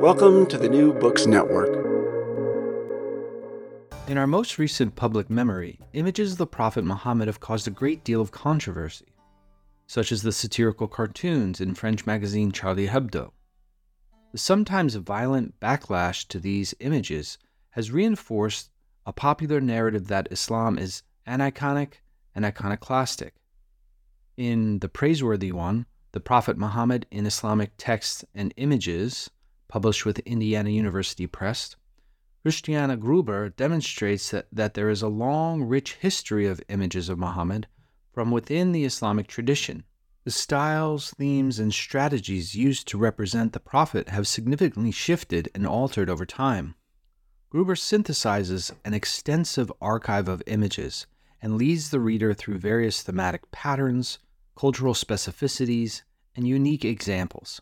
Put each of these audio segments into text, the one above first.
Welcome to the New Books Network. In our most recent public memory, images of the Prophet Muhammad have caused a great deal of controversy, such as the satirical cartoons in French magazine Charlie Hebdo. The sometimes violent backlash to these images has reinforced a popular narrative that Islam is aniconic and iconoclastic. In The Praiseworthy One, the Prophet Muhammad in Islamic Texts and Images, published with Indiana University Press, Christiana Gruber demonstrates that, that there is a long, rich history of images of Muhammad from within the Islamic tradition. The styles, themes, and strategies used to represent the Prophet have significantly shifted and altered over time. Gruber synthesizes an extensive archive of images and leads the reader through various thematic patterns, cultural specificities, and unique examples.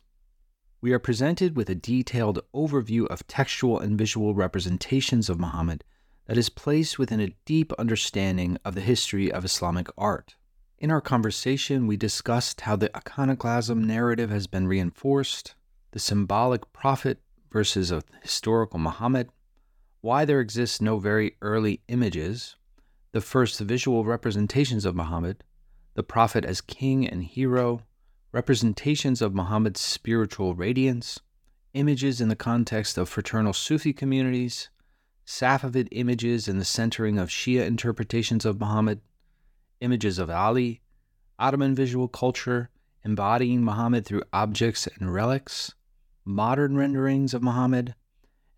We are presented with a detailed overview of textual and visual representations of Muhammad that is placed within a deep understanding of the history of Islamic art. In our conversation, we discussed how the iconoclasm narrative has been reinforced, the symbolic prophet versus a historical Muhammad, why there exists no very early images, the first visual representations of Muhammad, the prophet as king and hero, representations of Muhammad's spiritual radiance, images in the context of fraternal Sufi communities, Safavid images in the centering of Shia interpretations of Muhammad, images of Ali, Ottoman visual culture embodying Muhammad through objects and relics, modern renderings of Muhammad,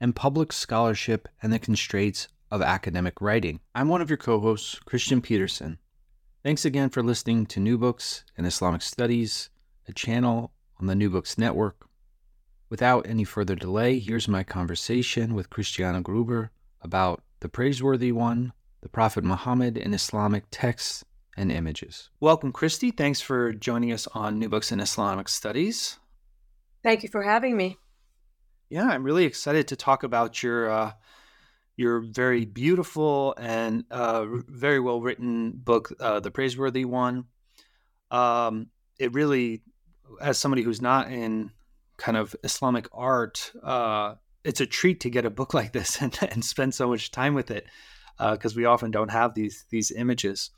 and public scholarship and the constraints of academic writing. I'm one of your co hosts, Christian Peterson. Thanks again for listening to New Books in Islamic Studies, a channel on the New Books Network. Without any further delay, here's my conversation with Christiana Gruber about the praiseworthy one, the Prophet Muhammad in Islamic texts and images. Welcome, Christy. Thanks for joining us on New Books in Islamic Studies. Thank you for having me. Yeah, I'm really excited to talk about your uh, your very beautiful and uh, very well written book, uh, The Praiseworthy One. Um, it really, as somebody who's not in kind of Islamic art, uh, it's a treat to get a book like this and, and spend so much time with it because uh, we often don't have these these images.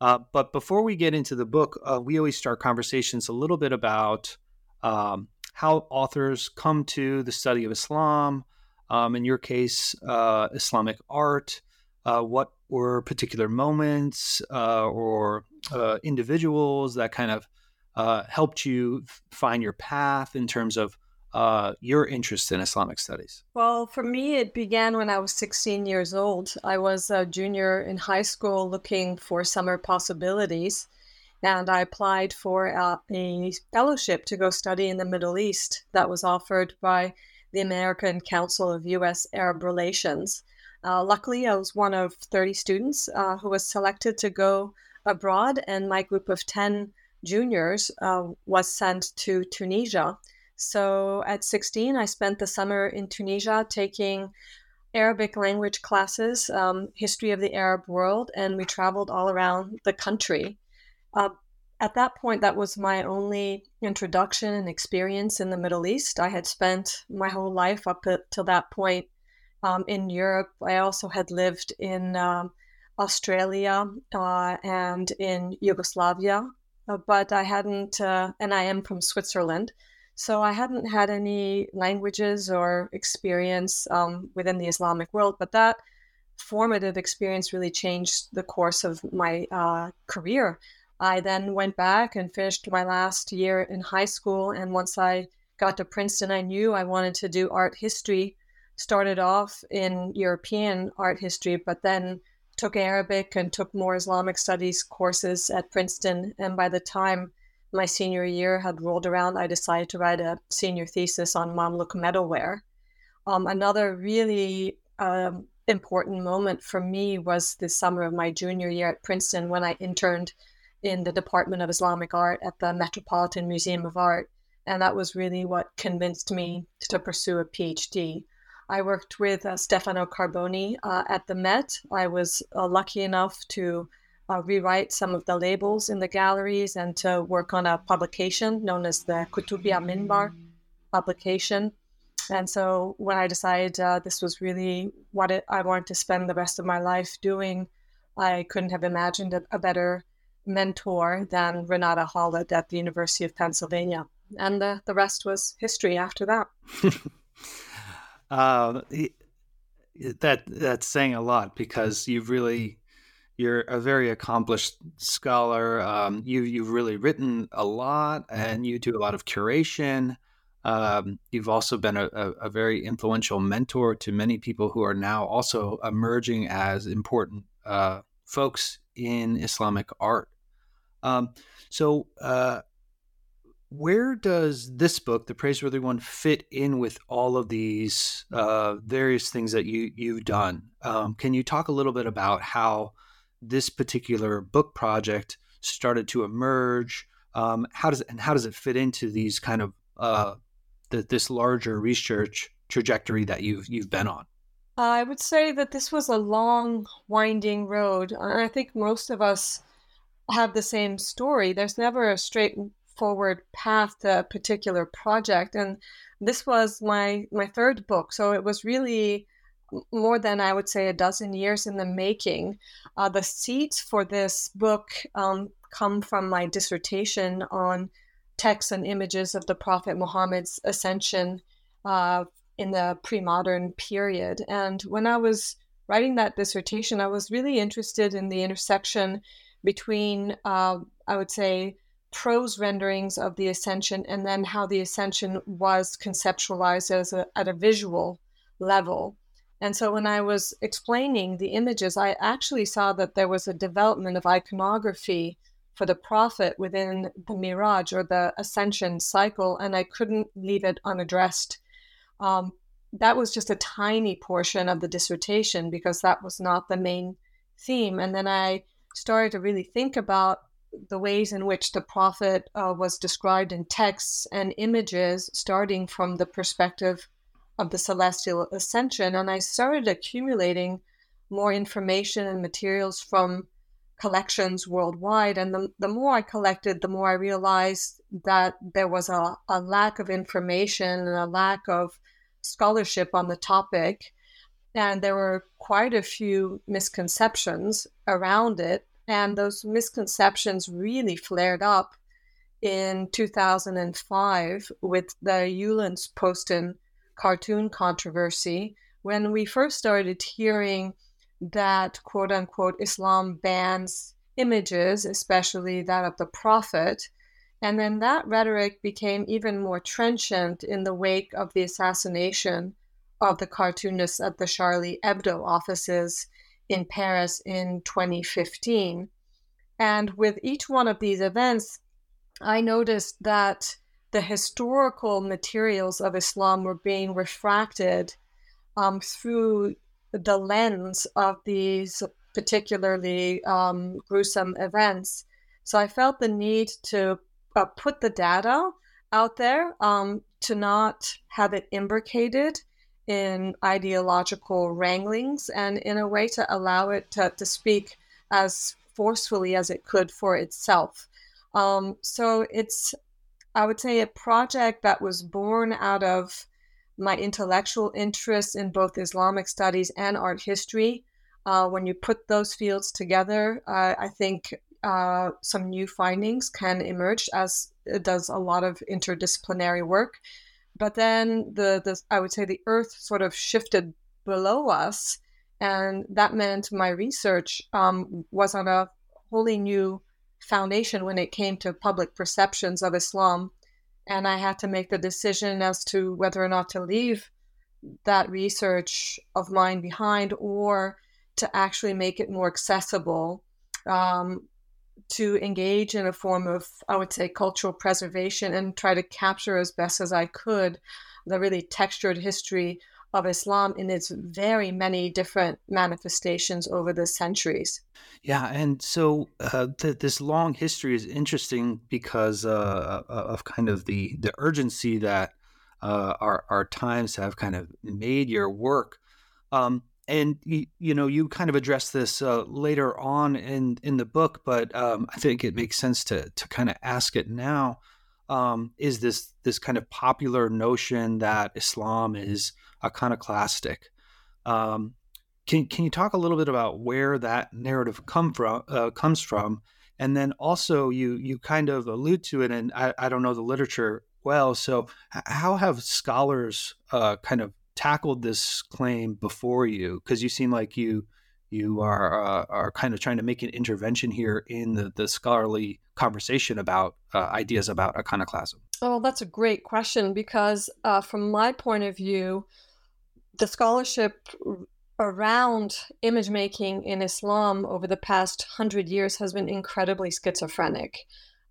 Uh, but before we get into the book, uh, we always start conversations a little bit about um, how authors come to the study of Islam. Um, in your case, uh, Islamic art. Uh, what were particular moments uh, or individuals that kind of helped you find your path in terms of uh, your interest in Islamic studies? Well, for me, it began when I was 16 years old. I was a junior in high school looking for summer possibilities, and I applied for a, a fellowship to go study in the Middle East that was offered by the American Council of U.S. Arab Relations. Uh, luckily, I was one of 30 students uh, who was selected to go abroad, and my group of 10 juniors uh, was sent to Tunisia so at 16, I spent the summer in Tunisia taking Arabic language classes, um, history of the Arab world, and we traveled all around the country. Uh, at that point, that was my only introduction and experience in the Middle East. I had spent my whole life up till that point um, in Europe. I also had lived in um, Australia uh, and in Yugoslavia, but I hadn't, uh, and I am from Switzerland. So I hadn't had any languages or experience um, within the Islamic world, but that formative experience really changed the course of my uh, career. I then went back and finished my last year in high school. And once I got to Princeton, I knew I wanted to do art history. Started off in European art history, but then took Arabic and took more Islamic studies courses at Princeton. And by the time my senior year had rolled around, I decided to write a senior thesis on Mamluk metalware. Um, another really um, important moment for me was the summer of my junior year at Princeton when I interned in the Department of Islamic Art at the Metropolitan Museum of Art. And that was really what convinced me to pursue a PhD. I worked with uh, Stefano Carboni uh, at the Met. I was uh, lucky enough to uh, rewrite some of the labels in the galleries and to work on a publication known as the Kutubiyya Minbar publication. And so when I decided uh, this was really what it, I wanted to spend the rest of my life doing, I couldn't have imagined a, a better mentor than Renata Holod at the University of Pennsylvania. And the, the rest was history after that. uh, that that's saying a lot because you've really you're a very accomplished scholar. Um, you you've really written a lot, and you do a lot of curation. Um, you've also been a, a, a, very influential mentor to many people who are now also emerging as important uh, folks in Islamic art. Um, so, uh, where does this book, The Praiseworthy One, fit in with all of these uh, various things that you you've done? Um, can you talk a little bit about how this particular book project started to emerge? Um, how does it, and how does it fit into these kind of uh, the, this larger research trajectory that you've you've been on? I would say that this was a long, winding road. And I think most of us have the same story. There's never a straightforward path to a particular project, and this was my my third book, so it was really more than I would say a dozen years in the making. Uh, the seeds for this book um, come from my dissertation on texts and images of the Prophet Muhammad's ascension uh, in the pre modern period. And when I was writing that dissertation, I was really interested in the intersection between, uh, I would say, prose renderings of the ascension and then how the ascension was conceptualized as a, at a visual level. And so when I was explaining the images, I actually saw that there was a development of iconography for the prophet within the mi'raj or the ascension cycle, and I couldn't leave it unaddressed. Um, that was just a tiny portion of the dissertation because that was not the main theme. And then I started to really think about the ways in which the prophet uh, was described in texts and images, starting from the perspective of the celestial ascension. And I started accumulating more information and materials from collections worldwide. And the, the more I collected, the more I realized that there was a, a lack of information and a lack of scholarship on the topic. And there were quite a few misconceptions around it. And those misconceptions really flared up in 2005 with the Jyllands-Posten cartoon controversy when we first started hearing that quote unquote Islam bans images, especially that of the Prophet. And then that rhetoric became even more trenchant in the wake of the assassination of the cartoonists at the Charlie Hebdo offices in Paris in 2015. And with each one of these events, I noticed that the historical materials of Islam were being refracted um, through the lens of these particularly um, gruesome events. So I felt the need to uh, put the data out there um, to not have it imbricated in ideological wranglings and in a way to allow it to, to speak as forcefully as it could for itself. Um, so it's, I would say, a project that was born out of my intellectual interest in both Islamic studies and art history. Uh, when you put those fields together, uh, I think uh, some new findings can emerge as it does a lot of interdisciplinary work. But then the, the I would say the earth sort of shifted below us, and that meant my research um, was on a wholly new foundation when it came to public perceptions of Islam. And I had to make the decision as to whether or not to leave that research of mine behind or to actually make it more accessible um, to engage in a form of, I would say, cultural preservation and try to capture as best as I could the really textured history of Islam in its very many different manifestations over the centuries. Yeah, and so uh, th- this long history is interesting because uh, uh, of kind of the the urgency that uh, our our times have kind of made your work. Um, and you, you know you kind of address this uh, later on in in the book, but um, I think it makes sense to to kind of ask it now. Um, is this this kind of popular notion that Islam is iconoclastic? Um, can can you talk a little bit about where that narrative come from uh, comes from, and then also you you kind of allude to it, and I, I don't know the literature well, so how have scholars uh, kind of tackled this claim before you? Because you seem like you you are uh, are kind of trying to make an intervention here in the, the scholarly conversation about uh, ideas about iconoclasm. Oh, that's a great question because uh, from my point of view, the scholarship around image making in Islam over the past hundred years has been incredibly schizophrenic.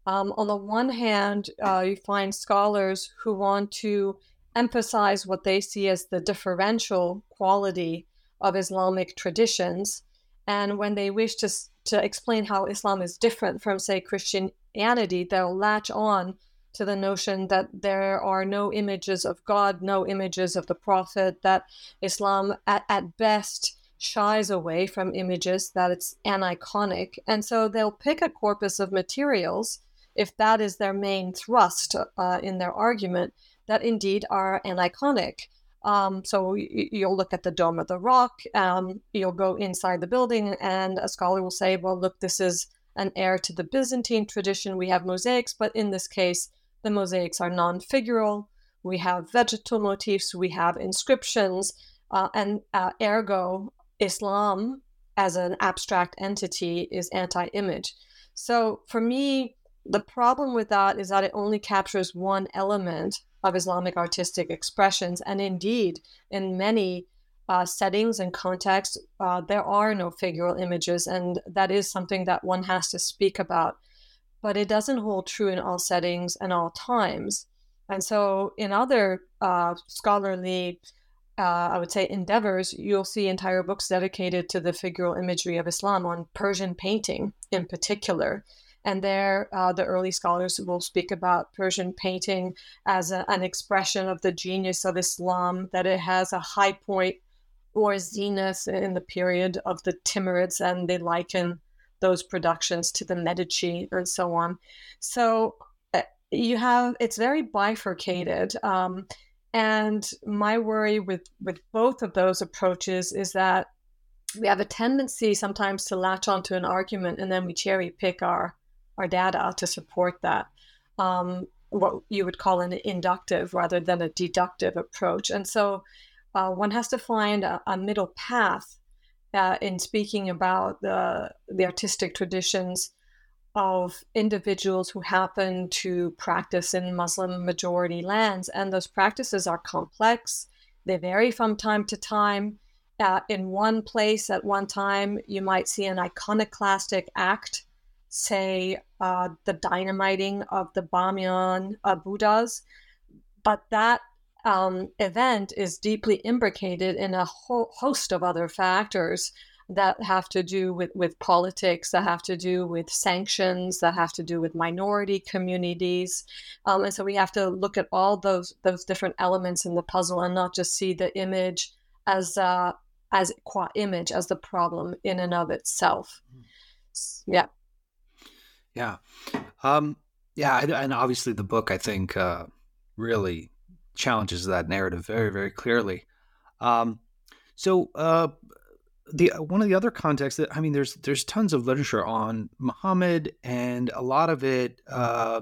Um, on the one hand, uh, you find scholars who want to emphasize what they see as the differential quality of Islamic traditions. And when they wish to, to explain how Islam is different from, say, Christianity, they'll latch on to the notion that there are no images of God, no images of the Prophet, that Islam at, at best shies away from images, that it's aniconic. And so they'll pick a corpus of materials, if that is their main thrust uh, in their argument, that indeed are aniconic. Um, so you'll look at the Dome of the Rock, um, you'll go inside the building, and a scholar will say, well, look, this is an heir to the Byzantine tradition. We have mosaics, but in this case, the mosaics are non figural. We have vegetal motifs, we have inscriptions, uh, and uh, ergo, Islam as an abstract entity is anti image. So for me, the problem with that is that it only captures one element of Islamic artistic expressions. And indeed, in many uh, settings and contexts, uh, there are no figural images, and that is something that one has to speak about. But it doesn't hold true in all settings and all times. And so, in other uh, scholarly, uh, I would say, endeavors, you'll see entire books dedicated to the figural imagery of Islam on Persian painting in particular. And there, uh, the early scholars will speak about Persian painting as a, an expression of the genius of Islam, that it has a high point or zenith in the period of the Timurids, and they liken those productions to the Medici and so on. So uh, you have it's very bifurcated. Um, and my worry with with both of those approaches is that we have a tendency sometimes to latch onto an argument and then we cherry pick our our data to support that. Um, what you would call an inductive rather than a deductive approach. And so uh, one has to find a, a middle path uh, in speaking about the, the artistic traditions of individuals who happen to practice in Muslim majority lands. And those practices are complex, they vary from time to time. Uh, in one place at one time, you might see an iconoclastic act say, uh, the dynamiting of the Bamiyan uh, Buddhas. But that um, event is deeply imbricated in a whole host of other factors that have to do with, with politics, that have to do with sanctions, that have to do with minority communities. Um, and so we have to look at all those those different elements in the puzzle and not just see the image as uh, as qua image as the problem in and of itself. Hmm. Yeah. Yeah. Um, yeah. And obviously, the book, I think, uh, really challenges that narrative very, very clearly. Um, so, uh, the one of the other contexts that I mean, there's there's tons of literature on Muhammad, and a lot of it uh,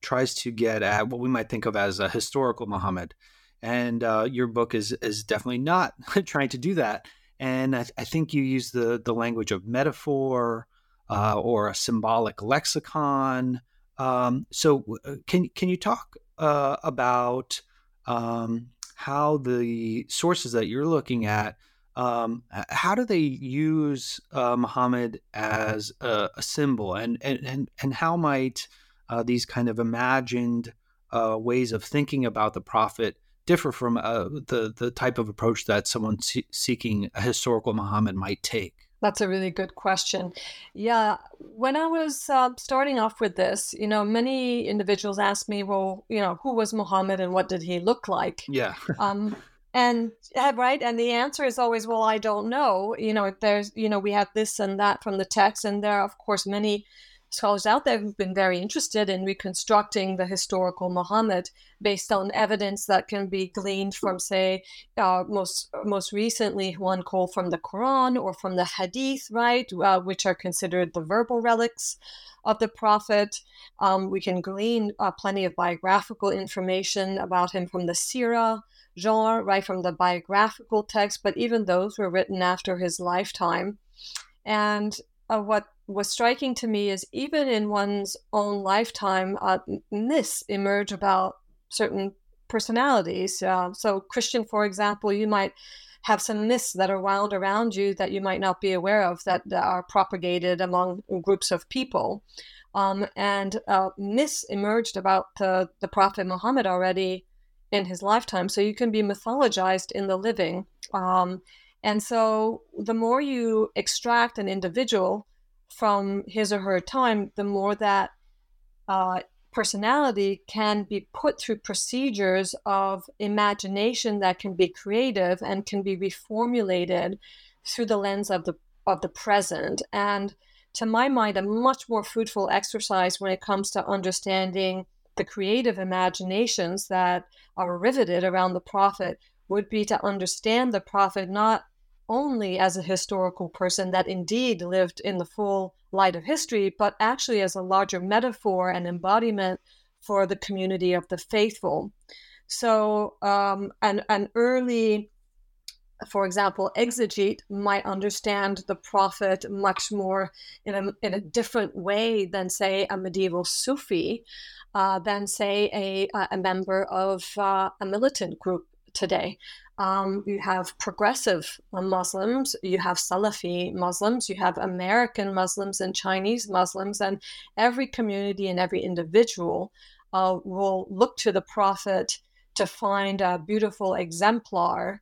tries to get at what we might think of as a historical Muhammad. And uh, your book is is definitely not trying to do that. And I, I, think you use the the language of metaphor uh, or a symbolic lexicon. Um, so uh, can can you talk uh, about um, how the sources that you're looking at um, how do they use uh, Muhammad as a, a, symbol, and and and how might uh, these kind of imagined uh, ways of thinking about the prophet differ from the the type of approach that someone see- seeking a historical Muhammad might take? That's a really good question. Yeah, when I was uh, starting off with this, you know, many individuals asked me, well, you know, who was Muhammad and what did he look like? Yeah. um, and right and the answer is always well i don't know you know if there's you know we have this and that from the text and there are of course many scholars out there who've been very interested in reconstructing the historical muhammad based on evidence that can be gleaned from say uh, most most recently one call from the quran or from the hadith right uh, which are considered the verbal relics of the prophet um, we can glean uh, plenty of biographical information about him from the sirah genre, right from the biographical text, but even those were written after his lifetime. And uh, what was striking to me is even in one's own lifetime, uh, myths emerge about certain personalities. Uh, so, Christian, for example, you might have some myths that are wound around you that you might not be aware of that, that are propagated among groups of people. Um, and uh, myths emerged about the, the Prophet Muhammad already in his lifetime. So you can be mythologized in the living. Um, and so the more you extract an individual from his or her time, the more that uh, personality can be put through procedures of imagination that can be creative and can be reformulated through the lens of the of the present. And to my mind a much more fruitful exercise when it comes to understanding the creative imaginations that are riveted around the prophet would be to understand the prophet not only as a historical person that indeed lived in the full light of history, but actually as a larger metaphor and embodiment for the community of the faithful. So, um, an, an early, for example, exegete might understand the prophet much more in a, in a different way than, say, a medieval Sufi uh, than, say, a, a member of uh, a militant group today. Um, you have progressive Muslims, you have Salafi Muslims, you have American Muslims and Chinese Muslims, and every community and every individual uh, will look to the Prophet to find a beautiful exemplar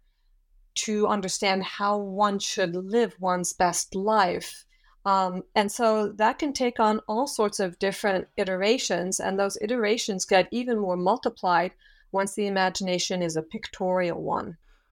to understand how one should live one's best life um, and so that can take on all sorts of different iterations, and those iterations get even more multiplied once the imagination is a pictorial one.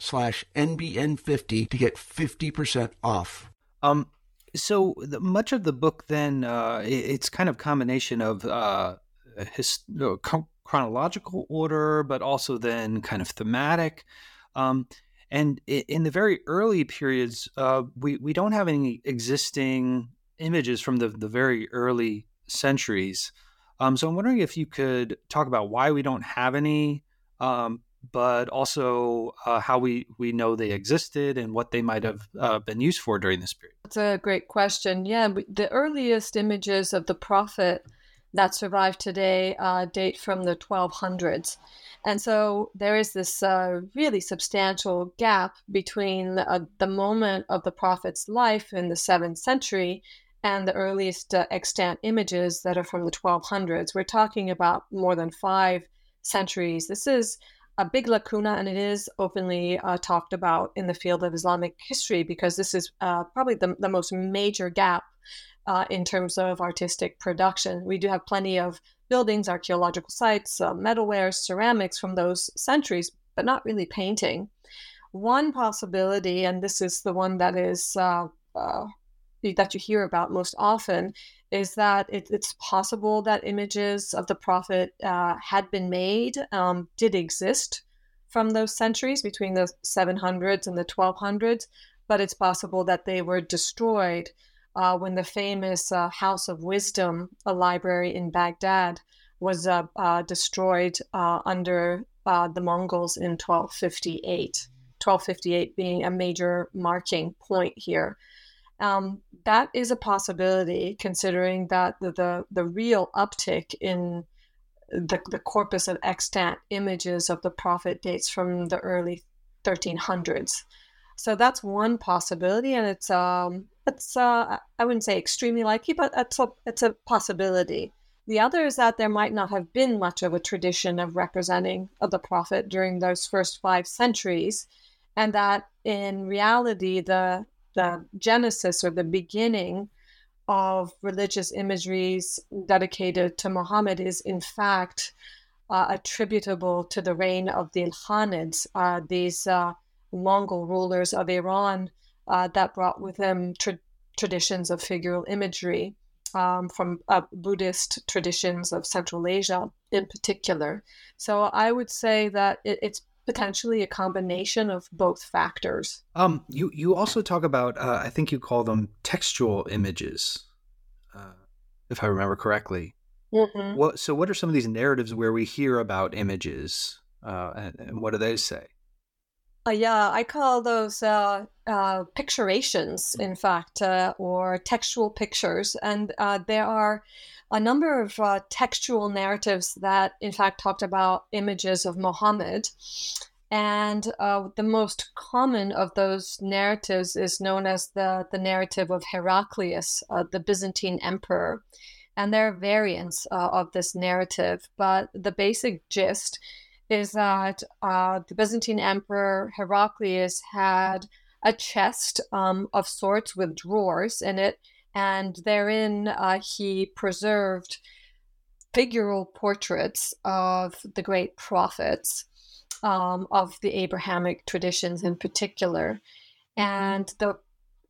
slash NBN50 to get 50% off. Um, so the, much of the book then, uh, it, it's kind of combination of uh, his, uh, chronological order, but also then kind of thematic. Um, and in the very early periods, uh, we, we don't have any existing images from the, the very early centuries. Um, so I'm wondering if you could talk about why we don't have any, um, but also uh, how we, we know they existed and what they might have uh, been used for during this period? That's a great question. Yeah, the earliest images of the prophet that survive today uh, date from the 1200s. And so there is this uh, really substantial gap between uh, the moment of the prophet's life in the 7th century and the earliest uh, extant images that are from the 1200s. We're talking about more than five centuries. This is a big lacuna, and it is openly uh, talked about in the field of Islamic history because this is uh, probably the, the most major gap uh, in terms of artistic production. We do have plenty of buildings, archaeological sites, uh, metalware, ceramics from those centuries, but not really painting. One possibility, and this is the one that is uh, uh, that you hear about most often, is that it, it's possible that images of the prophet uh, had been made, um, did exist from those centuries between the 700s and the 1200s, but it's possible that they were destroyed uh, when the famous uh, House of Wisdom, a library in Baghdad, was uh, uh destroyed uh, under the Mongols in 1258. 1258 being a major marking point here. Um, that is a possibility, considering that the, the, the real uptick in the, the corpus of extant images of the prophet dates from the early 1300s. So that's one possibility, and it's um, it's uh, I wouldn't say extremely likely, but it's a it's a possibility. The other is that there might not have been much of a tradition of representing of the prophet during those first five centuries, and that in reality the the genesis or the beginning of religious imageries dedicated to Muhammad is in fact uh, attributable to the reign of the Ilkhanids, uh, these uh, Mongol rulers of Iran uh, that brought with them tra- traditions of figural imagery um, from uh, Buddhist traditions of Central Asia in particular. So I would say that it, it's potentially a combination of both factors. Um, you you also talk about uh, I think you call them textual images, uh, if I remember correctly. Mm-hmm. What so what are some of these narratives where we hear about images, uh, and, and what do they say? Uh, yeah, I call those uh, uh, picturations, in fact, uh, or textual pictures. And uh, there are a number of uh, textual narratives that, in fact, talked about images of Muhammad. And the most common of those narratives is known as the, the narrative of Heraclius, the Byzantine emperor. And there are variants of this narrative, but the basic gist is that uh, the Byzantine Emperor Heraclius had a chest um, of sorts with drawers in it, and therein uh, he preserved figural portraits of the great prophets um, of the Abrahamic traditions in particular. And the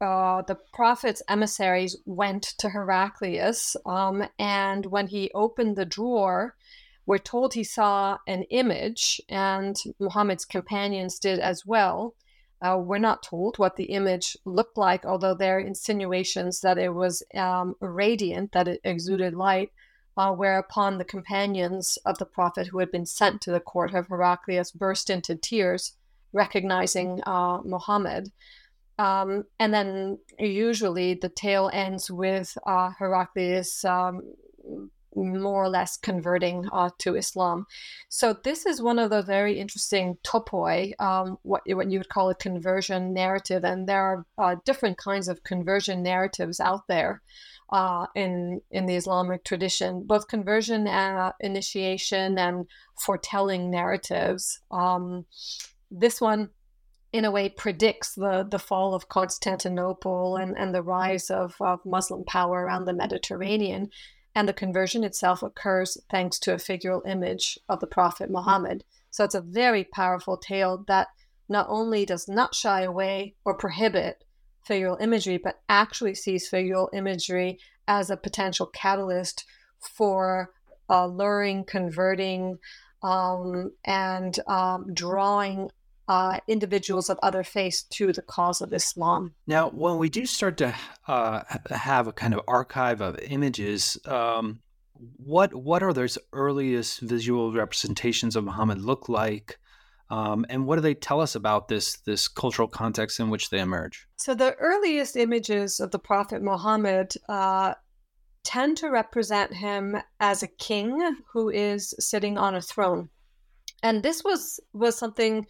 uh, the prophet's emissaries went to Heraclius, um, and when he opened the drawer, we're told he saw an image, and Muhammad's companions did as well. Uh, we're not told what the image looked like, although there are insinuations that it was um, radiant, that it exuded light, uh, whereupon the companions of the Prophet who had been sent to the court of Heraclius burst into tears, recognizing uh, Muhammad. Um, and then usually the tale ends with uh, Heraclius um, more or less converting uh, to Islam. So this is one of the very interesting topoi, um, what, what you would call a conversion narrative, and there are uh, different kinds of conversion narratives out there. Uh, in in the Islamic tradition, both conversion, uh, initiation, and foretelling narratives. Um, this one, in a way, predicts the the fall of Constantinople and, and the rise of, of Muslim power around the Mediterranean and the conversion itself occurs thanks to a figural image of the Prophet Muhammad. So it's a very powerful tale that not only does not shy away or prohibit figural imagery, but actually sees figural imagery as a potential catalyst for uh, luring, converting, um, and um, drawing uh, individuals of other faiths to the cause of Islam. Now, when we do start to uh, have a kind of archive of images, um, what what are those earliest visual representations of Muhammad look like? Um, and what do they tell us about this this cultural context in which they emerge? So the earliest images of the Prophet Muhammad uh, tend to represent him as a king who is sitting on a throne. And this was was something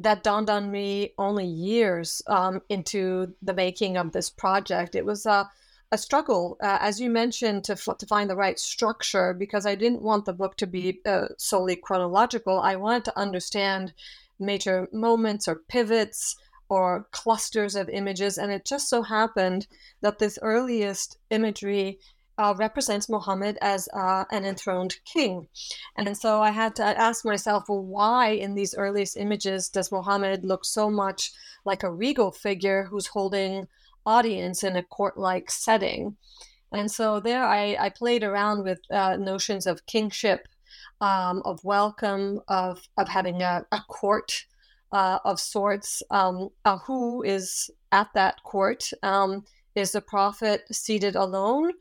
that dawned on me only years um, into the making of this project. It was a, a struggle, uh, as you mentioned, to, f- to find the right structure because I didn't want the book to be uh, solely chronological. I wanted to understand major moments or pivots or clusters of images. And it just so happened that this earliest imagery uh, represents Muhammad as uh, an enthroned king. And so I had to ask myself, well, why in these earliest images does Muhammad look so much like a regal figure who's holding audience in a court like setting? And so there I, I played around with uh, notions of kingship, um, of welcome, of, of having a, a court uh, of sorts. Um, uh, who is at that court? Um, is the prophet seated alone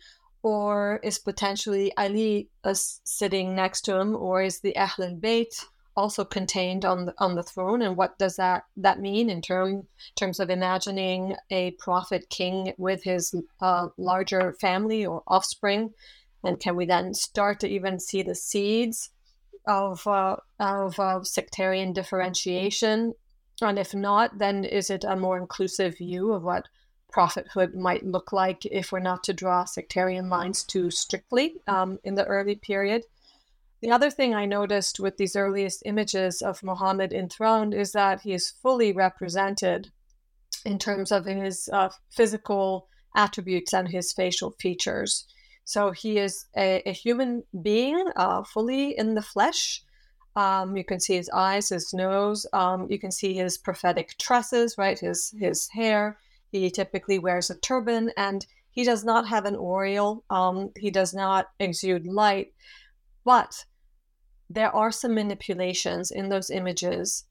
or is potentially Ali uh, sitting next to him, or is the Ahl al-Bayt also contained on the on the throne? And what does that that mean in term terms of imagining a prophet king with his uh, larger family or offspring? And can we then start to even see the seeds of uh, of uh, sectarian differentiation? And if not, then is it a more inclusive view of what prophethood might look like if we're not to draw sectarian lines too strictly um, in the early period. The other thing I noticed with these earliest images of Muhammad enthroned is that he is fully represented in terms of his uh, physical attributes and his facial features. So he is a, a human being, uh, fully in the flesh. Um, you can see his eyes, his nose. Um, you can see his prophetic tresses, right? His his hair. He typically wears a turban and he does not have an aureole. Um, he does not exude light. But there are some manipulations in those images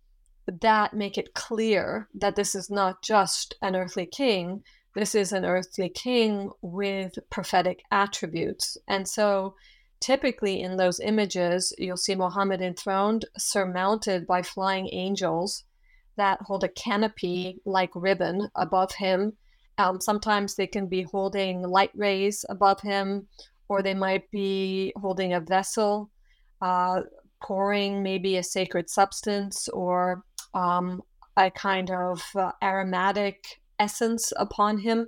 that make it clear that this is not just an earthly king. This is an earthly king with prophetic attributes. And so typically in those images, you'll see Muhammad enthroned, surmounted by flying angels that hold a canopy like ribbon above him. Um, sometimes they can be holding light rays above him, or they might be holding a vessel, uh, pouring maybe a sacred substance or um, a kind of uh, aromatic essence upon him.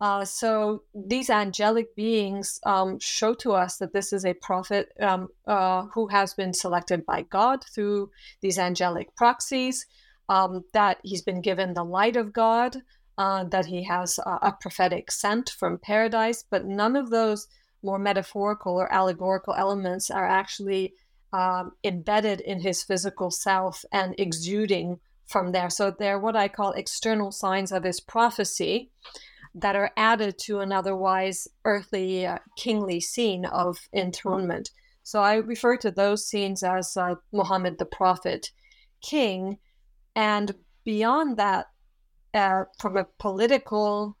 Uh, so these angelic beings um, show to us that this is a prophet um, uh, who has been selected by God through these angelic proxies um, that he's been given the light of God, uh, that he has a, a, prophetic scent from paradise, but none of those more metaphorical or allegorical elements are actually um, embedded in his physical self and exuding from there. So they're what I call external signs of his prophecy that are added to an otherwise earthly, uh, kingly scene of enthronement. So I refer to those scenes as uh, Muhammad the prophet king and beyond that, uh, from a political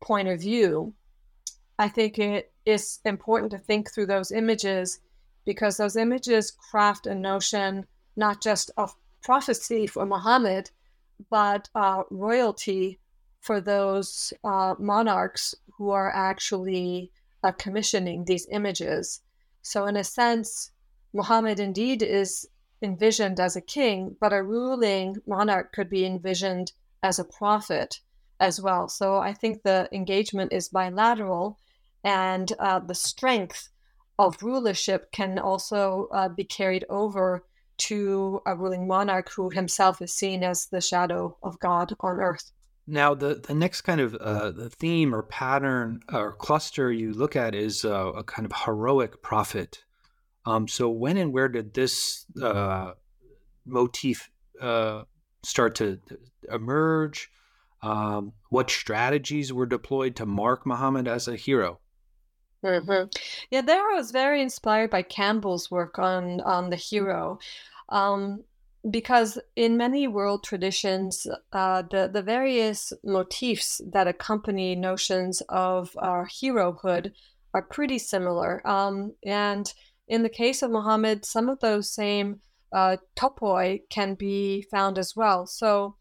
point of view, I think it is important to think through those images because those images craft a notion not just of prophecy for Muhammad, but uh, royalty for those uh, monarchs who are actually uh, commissioning these images. So, in a sense, Muhammad indeed is envisioned as a king, but a ruling monarch could be envisioned as a prophet as well. So I think the engagement is bilateral, and uh, the strength of rulership can also uh, be carried over to a ruling monarch who himself is seen as the shadow of God on earth. Now, the, the next kind of uh, the theme or pattern or cluster you look at is uh, a kind of heroic prophet um, so when and where did this uh, motif uh, start to emerge? Um, what strategies were deployed to mark Muhammad as a hero? Mm-hmm. Yeah, there I was very inspired by Campbell's work on on the hero, um, because in many world traditions, uh, the the various motifs that accompany notions of our herohood are pretty similar, um, and in the case of Muhammad, some of those same uh, topoi can be found as well. So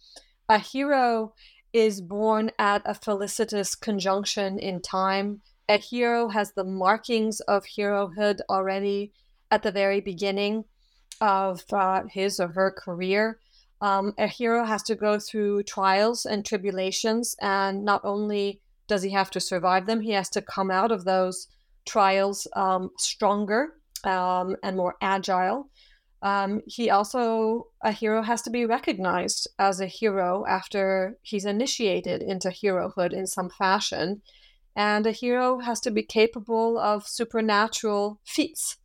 a hero is born at a felicitous conjunction in time a hero has the markings of herohood already at the very beginning of uh, his or her career. Um, a hero has to go through trials and tribulations, and not only does he have to survive them, he has to come out of those trials um, stronger um, and more agile. Um, he also, a hero has to be recognized as a hero after he's initiated into herohood in some fashion. And a hero has to be capable of supernatural feats.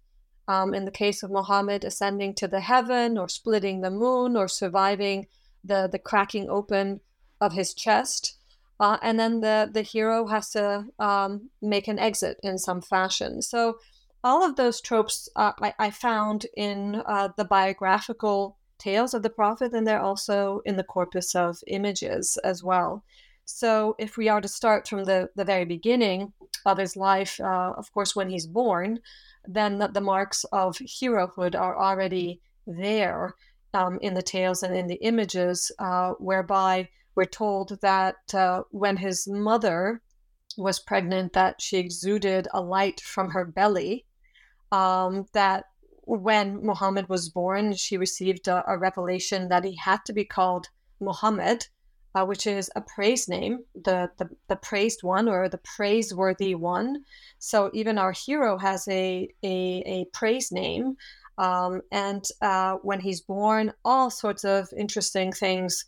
Um, in the case of Muhammad, ascending to the heaven or splitting the moon or surviving the, the cracking open of his chest. Uh, and then the, the hero has to um, make an exit in some fashion. So all of those tropes uh, I, I, found in uh, the biographical tales of the prophet, and they're also in the corpus of images as well. So, if we are to start from the, the very beginning of his life, uh, of course, when he's born, then the, the, marks of herohood are already there um, in the tales and in the images, uh, whereby we're told that uh, when his mother was pregnant, that she exuded a light from her belly um, that when Muhammad was born, she received a, a, revelation that he had to be called Muhammad, uh, which is a praise name, the, the, the praised one or the praiseworthy one. So even our hero has a, a, a praise name. Um, and uh, when he's born, all sorts of interesting things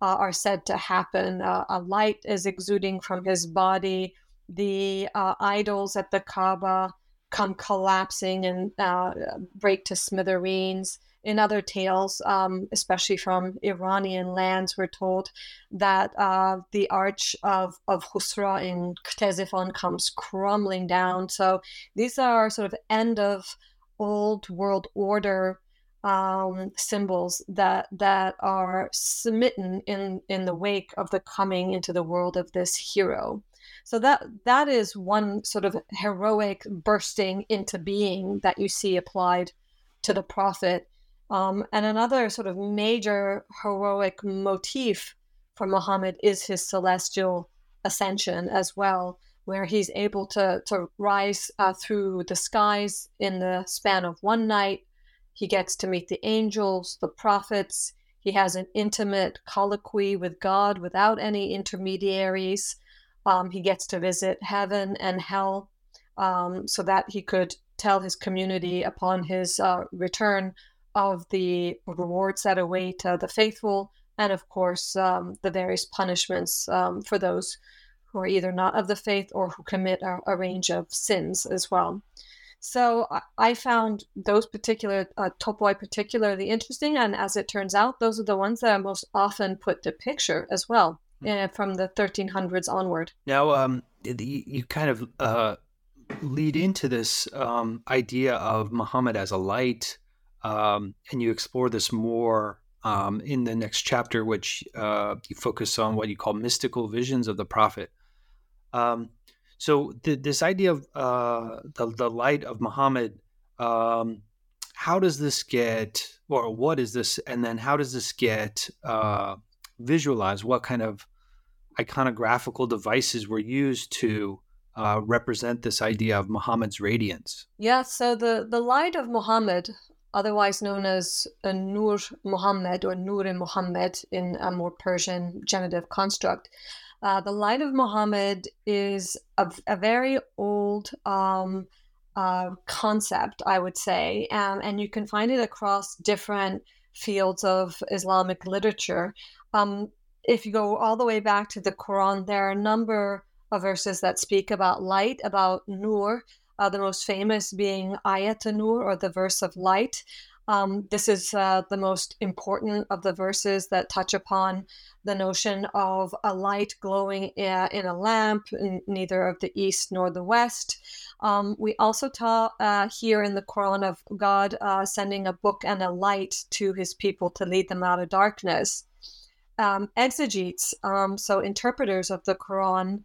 uh, are said to happen. Uh, a light is exuding from his body. The uh, idols at the Kaaba come collapsing and uh, break to smithereens. In other tales, um, especially from Iranian lands, we're told that uh, the arch of, of Khusraw in Ctesiphon comes crumbling down. So these are sort of end of old world order um, symbols that that are smitten in in the wake of the coming into the world of this hero. So that that is one sort of heroic bursting into being that you see applied to the prophet. Um, and another sort of major heroic motif for Muhammad is his celestial ascension as well, where he's able to, to rise uh, through the skies in the span of one night. He gets to meet the angels, the prophets. He has an intimate colloquy with God without any intermediaries. Um, he gets to visit heaven and hell um, so that he could tell his community upon his uh, return of the rewards that await uh, the faithful, and of course, um, the various punishments um, for those who are either not of the faith or who commit a, a range of sins as well. So I found those particular uh, topoi particularly interesting, and as it turns out, those are the ones that are most often put to picture as well uh, from the 1300s onward. Now, um, you kind of uh, lead into this um, idea of Muhammad as a light, um, and you explore this more um, in the next chapter, which uh, you focus on what you call mystical visions of the prophet. Um, so, the, this idea of uh, the, the light of Muhammad um, how does this get or what is this and then how does this get visualized what kind of iconographical devices were used to uh, represent this idea of Muhammad's radiance. Yeah, so the, the light of Muhammad, otherwise known as Nur Muhammad or Nur Muhammad in a more Persian genitive construct, uh, the light of Muhammad is a, a very old um, uh, concept, I would say, um, and you can find it across different fields of Islamic literature. Um, if you go all the way back to the Quran, there are a number of verses that speak about light, about nur, uh, the most famous being Ayat Nur, or the verse of light. Um, this is uh, the most important of the verses that touch upon the notion of a light glowing uh, in a lamp, in neither of the east nor the west. Um, we also ta- uh, hear in the Quran of God uh, sending a book and a light to his people to lead them out of darkness um, exegetes, um, so interpreters of the Quran,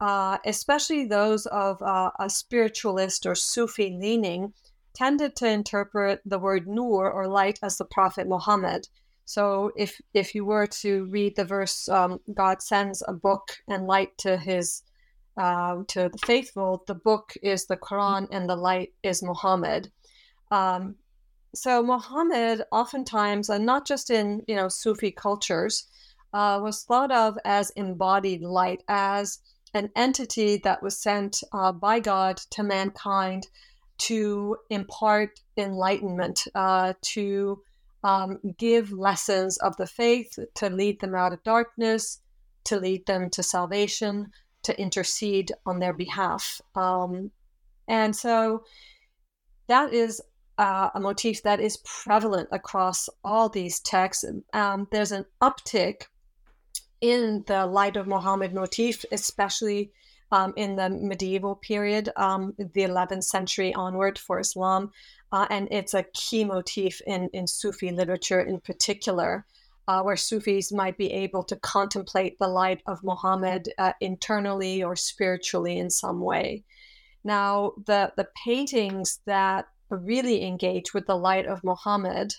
uh, especially those of uh, a spiritualist or Sufi leaning, tended to interpret the word nur or light as the Prophet Muhammad. So if if you were to read the verse, um, God sends a book and light to his uh, to the faithful, the book is the Quran and the light is Muhammad. Um, so Muhammad, oftentimes, and not just in you know Sufi cultures, uh, was thought of as embodied light, as an entity that was sent uh, by God to mankind to impart enlightenment, uh, to um, give lessons of the faith, to lead them out of darkness, to lead them to salvation, to intercede on their behalf. Um, and so that is uh, a motif that is prevalent across all these texts. Um, there's an uptick in the light of Muhammad motif, especially um, in the medieval period, um, the 11th century onward for Islam. Uh, and it's a key motif in, in Sufi literature in particular, uh, where Sufis might be able to contemplate the light of Muhammad uh, internally or spiritually in some way. Now, the, the paintings that really engage with the light of Muhammad,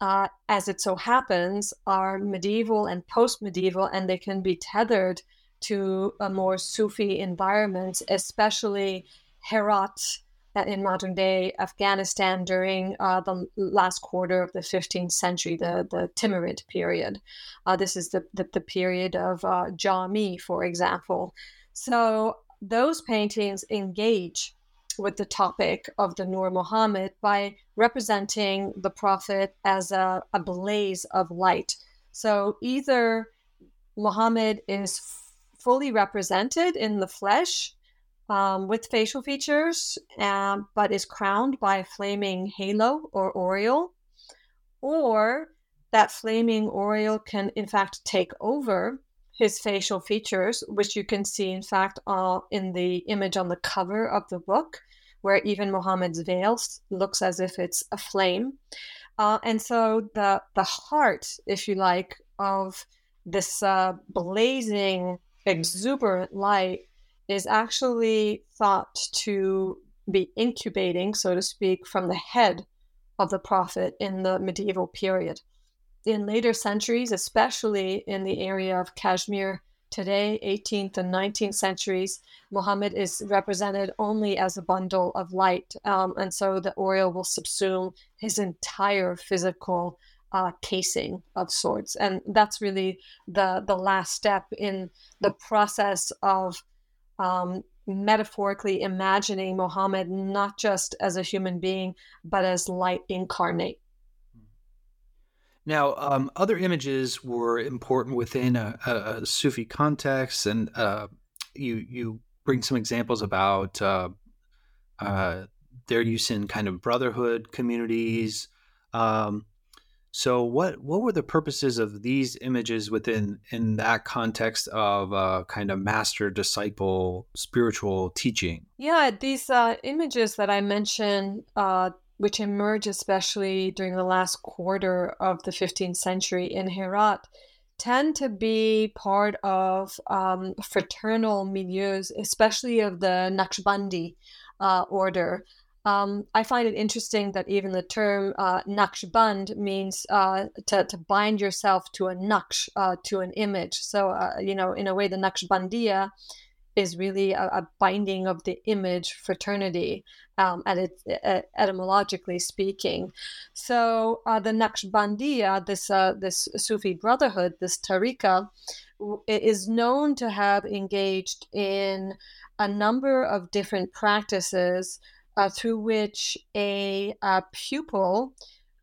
uh, as it so happens, are medieval and post medieval, and they can be tethered to a more Sufi environment, especially Herat uh, in modern day Afghanistan during uh, the last quarter of the 15th century, the, the Timurid period. Uh, this is the, the, the period of uh, Jami, for example. So those paintings engage with the topic of the Nur Muhammad by representing the Prophet as a, a blaze of light. So either Muhammad is fully represented in the flesh um, with facial features, um, but is crowned by a flaming halo or aureole, or that flaming aureole can, in fact, take over his facial features, which you can see, in fact, uh, in the image on the cover of the book, where even Muhammad's veil looks as if it's a flame. Uh, and so the the heart, if you like, of this uh, blazing, exuberant light is actually thought to be incubating, so to speak, from the head of the prophet in the medieval period. In later centuries, especially in the area of Kashmir today, 18th and 19th centuries, Muhammad is represented only as a bundle of light. Um, and so the aureole will subsume his entire physical uh, casing of sorts. And that's really the, the last step in the process of um, metaphorically imagining Muhammad not just as a human being, but as light incarnate. Now, um, other images were important within a, a Sufi context, and uh, you you bring some examples about uh, uh, their use in kind of brotherhood communities. Um, so, what what were the purposes of these images within in that context of uh, kind of master disciple spiritual teaching? Yeah, these uh, images that I mentioned, uh, which emerge especially during the last quarter of the 15th century in Herat, tend to be part of um, fraternal milieus, especially of the Naqshbandi uh, order. Um, I find it interesting that even the term uh, Naqshband means uh, to, to bind yourself to a naqsh, uh, to an image. So, uh, you know, in a way, the Naqshbandiya is really a, a binding of the image fraternity, um, and it, uh, etymologically speaking. So, uh, the Naqshbandiya, this uh, this Sufi brotherhood, this tariqa, is known to have engaged in a number of different practices uh, through which a, a pupil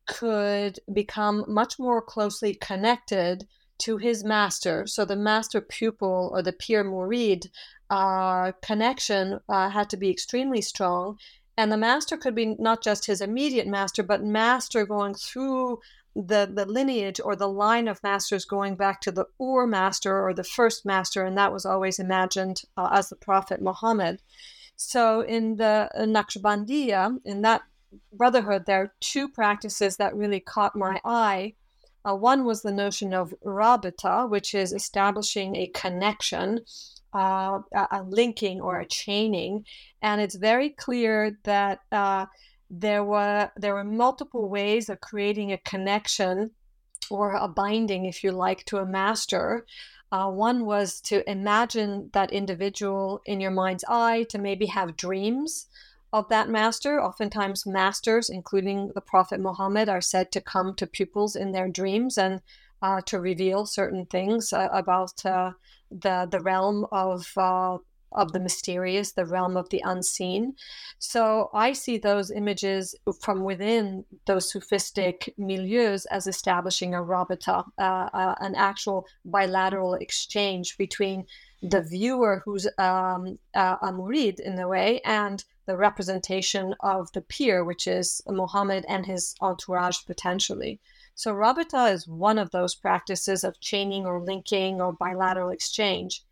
could become much more closely connected to his master. So the master pupil or the pir murid uh, connection uh, had to be extremely strong. And the master could be not just his immediate master, but master going through the, the lineage or the line of masters going back to the Ur master or the first master. And that was always imagined uh, as the Prophet Muhammad. So in the Naqshbandiya, in that brotherhood, there are two practices that really caught my eye. Uh, one was the notion of rabita, which is establishing a connection, uh, a, linking or a chaining, and it's very clear that uh, there were there were multiple ways of creating a connection or a binding, if you like, to a master. Uh, one was to imagine that individual in your mind's eye, to maybe have dreams of that master. Oftentimes, masters, including the Prophet Muhammad, are said to come to pupils in their dreams and uh, to reveal certain things uh, about uh, the the realm of uh, of the mysterious, the realm of the unseen. So I see those images from within those Sufistic milieus as establishing a rabita, uh, uh, an actual bilateral exchange between the viewer who's um, uh, a murid in a way and the representation of the pir, which is Muhammad and his entourage potentially. So Rabita is one of those practices of chaining or linking or bilateral exchange.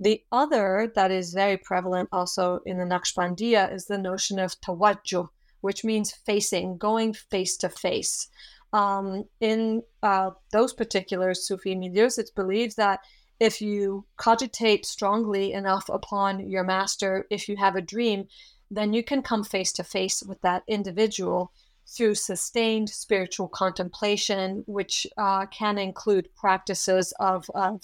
The other that is very prevalent also in the Naqshbandiya is the notion of tawajjuh, which means facing, going face to face. Um, in uh, those particular Sufi milieus, it's believed that if you cogitate strongly enough upon your master, if you have a dream, then you can come face to face with that individual through sustained spiritual contemplation, which uh, can include practices of uh,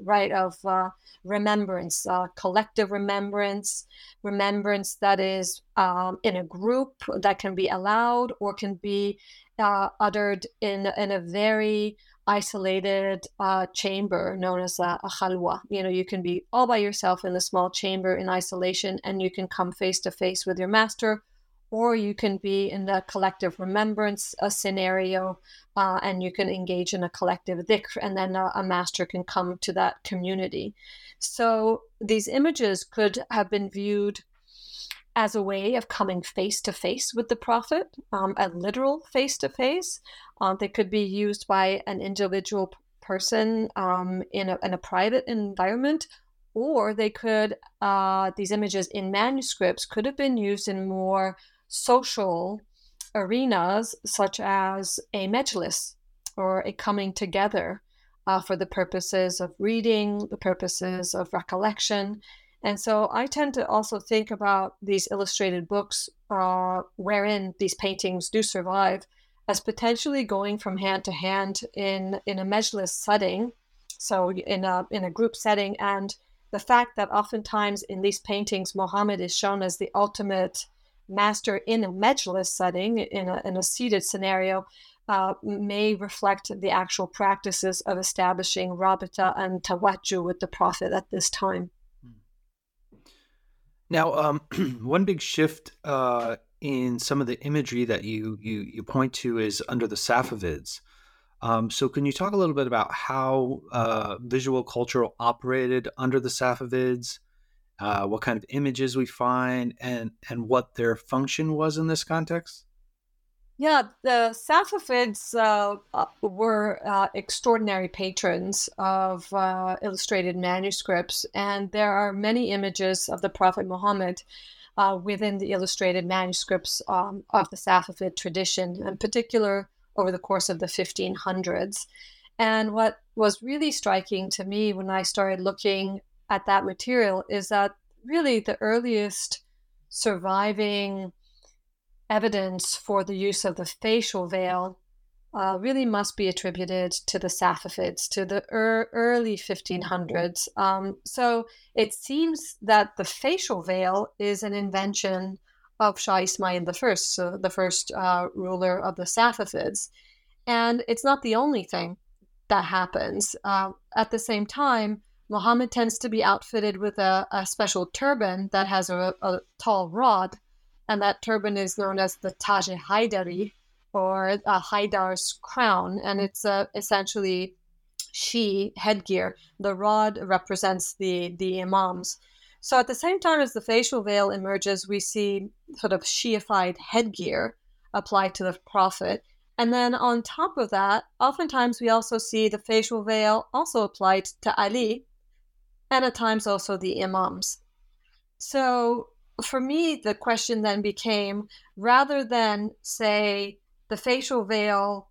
right, of uh, remembrance, uh, collective remembrance, remembrance that is um, in a group that can be allowed or can be uh, uttered in, in a very isolated uh, chamber known as a, a. You know, you can be all by yourself in a small chamber in isolation and you can come face to face with your master or you can be in the collective remembrance scenario uh, and you can engage in a collective dhikr and then a, a, master can come to that community. So these images could have been viewed as a way of coming face to face with the prophet um, a literal face to face. They could be used by an individual person um, in, a, in a private environment or they could uh, these images in manuscripts could have been used in more social arenas such as a majlis or a coming together uh, for the purposes of reading, the purposes of recollection. And so I tend to also think about these illustrated books uh, wherein these paintings do survive as potentially going from hand to hand in, in a majlis setting, so in a, in a group setting. And the fact that oftentimes in these paintings, Muhammad is shown as the ultimate master in a majlis setting, in a, in a seated scenario, uh, may reflect the actual practices of establishing rabita and tawajjuh with the Prophet at this time. Now, um, one big shift uh, in some of the imagery that you, you, you point to is under the Safavids. Um, so, can you talk a little bit about how uh, visual culture operated under the Safavids? Uh, what kind of images we find, and and what their function was in this context? Yeah, the Safavids uh, uh, were uh, extraordinary patrons of uh, illustrated manuscripts, and there are many images of the Prophet Muhammad uh, within the illustrated manuscripts um, of the Safavid tradition, in particular over the course of the 1500s. And what was really striking to me when I started looking at that material is that really the earliest surviving evidence for the use of the facial veil uh, really must be attributed to the Safavids, to the er- early 1500s. Um, so it seems that the facial veil is an invention of Shah Ismail I, so the first uh, ruler of the Safavids. And it's not the only thing that happens. Uh, at the same time, Muhammad tends to be outfitted with a, a special turban that has a, a, tall rod, and that turban is known as the Taj Haidari, or a Haidar's crown, and it's uh, essentially Shi headgear. The rod represents the the imams. So at the same time as the facial veil emerges, we see sort of Shiified headgear applied to the prophet. And then on top of that, oftentimes we also see the facial veil also applied to Ali, and at times also the imams. So for me, the question then became rather than say the facial veil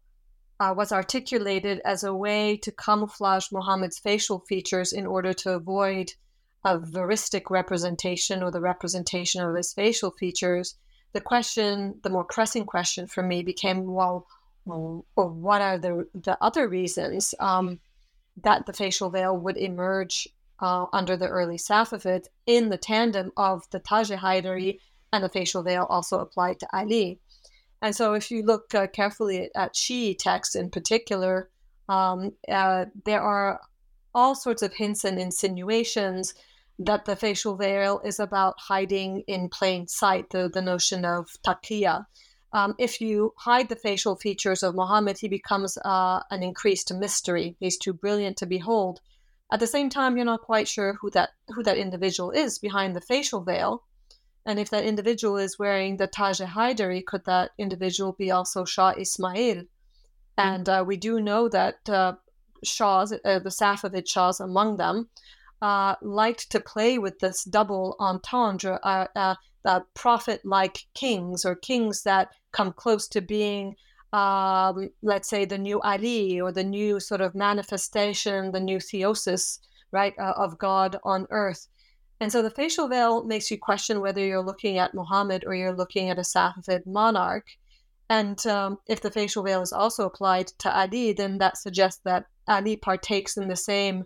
uh, was articulated as a way to camouflage Muhammad's facial features in order to avoid a veristic representation or the representation of his facial features, the question, the more pressing question for me became, well, well what are the, the other reasons? Um, that the facial veil would emerge uh, under the early Safavid in the tandem of the Taj Haidari and the facial veil also applied to Ali. And so, if you look uh, carefully at Shi'i texts in particular, um, uh, there are all sorts of hints and insinuations that the facial veil is about hiding in plain sight, the, the notion of taqiyya. Um, if you hide the facial features of Muhammad, he becomes uh, an increased mystery. He's too brilliant to behold. At the same time, you're not quite sure who that who that individual is behind the facial veil, and if that individual is wearing the Taj Haidari, could that individual be also Shah Ismail? And uh, we do know that uh, Shahs, uh, the Safavid Shahs among them, uh, liked to play with this double entendre, uh, uh, the prophet like kings or kings that come close to being, um, let's say, the new Ali or the new sort of manifestation, the new theosis, right, uh, of God on earth. And so the facial veil makes you question whether you're looking at Muhammad or you're looking at a Safavid monarch. And um, if the facial veil is also applied to Ali, then that suggests that Ali partakes in the same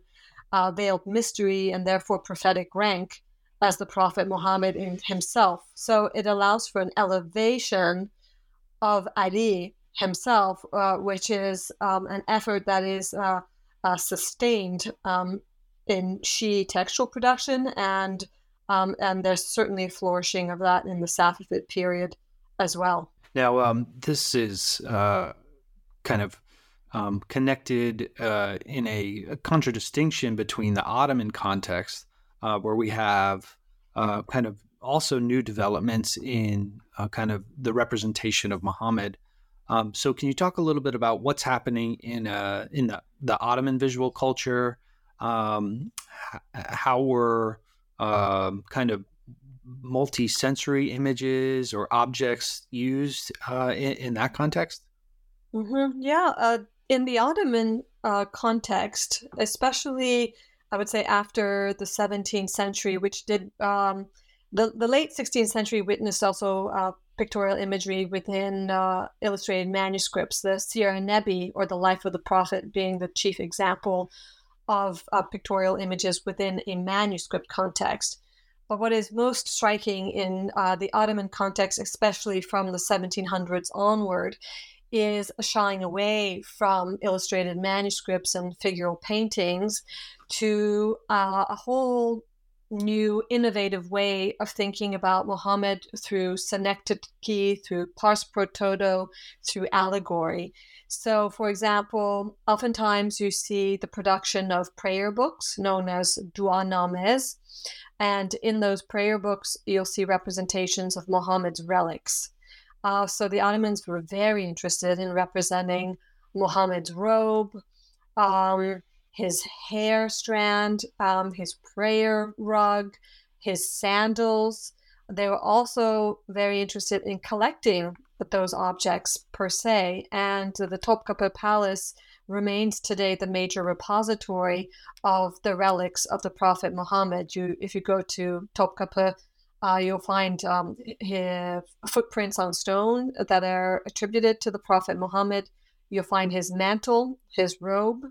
uh, veiled mystery and therefore prophetic rank as the Prophet Muhammad himself. So it allows for an elevation of Ali himself, uh, which is um, an effort that is uh, uh sustained um, in Shi'i textual production, and um, and there's certainly a flourishing of that in the Safavid period as well. Now, um, this is uh, kind of um, connected uh, in a, a, contradistinction between the Ottoman context, uh, where we have kind of also new developments in kind of the representation of Muhammad. Um, so, can you talk a little bit about what's happening in uh, in the, the Ottoman visual culture? um, how were um, kind of multi-sensory images or objects used uh, in, in, that context? Mm-hmm. Yeah, uh, in the Ottoman uh, context, especially I would say after the 17th century, which did um, the the late 16th century witnessed also uh, pictorial imagery within uh, illustrated manuscripts. The Siyer-i Nebi, or the Life of the Prophet, being the chief example of uh, pictorial images within a manuscript context. But what is most striking in uh, the Ottoman context, especially from the 1700s onward, is a shying away from illustrated manuscripts and figural paintings to uh, a whole new innovative way of thinking about Muhammad through synecdoche, through pars pro toto, through allegory. So, for example, oftentimes you see the production of prayer books known as du'anames, and in those prayer books, you'll see representations of Muhammad's relics. Uh, so the Ottomans were very interested in representing Muhammad's robe, um, his hair strand, um, his prayer rug, his sandals. They were also very interested in collecting those objects per se. And the Topkapi Palace remains today the major repository of the relics of the Prophet Muhammad. You, if you go to Topkapi, uh, you'll find um, footprints on stone that are attributed to the Prophet Muhammad. You'll find his mantle, his robe,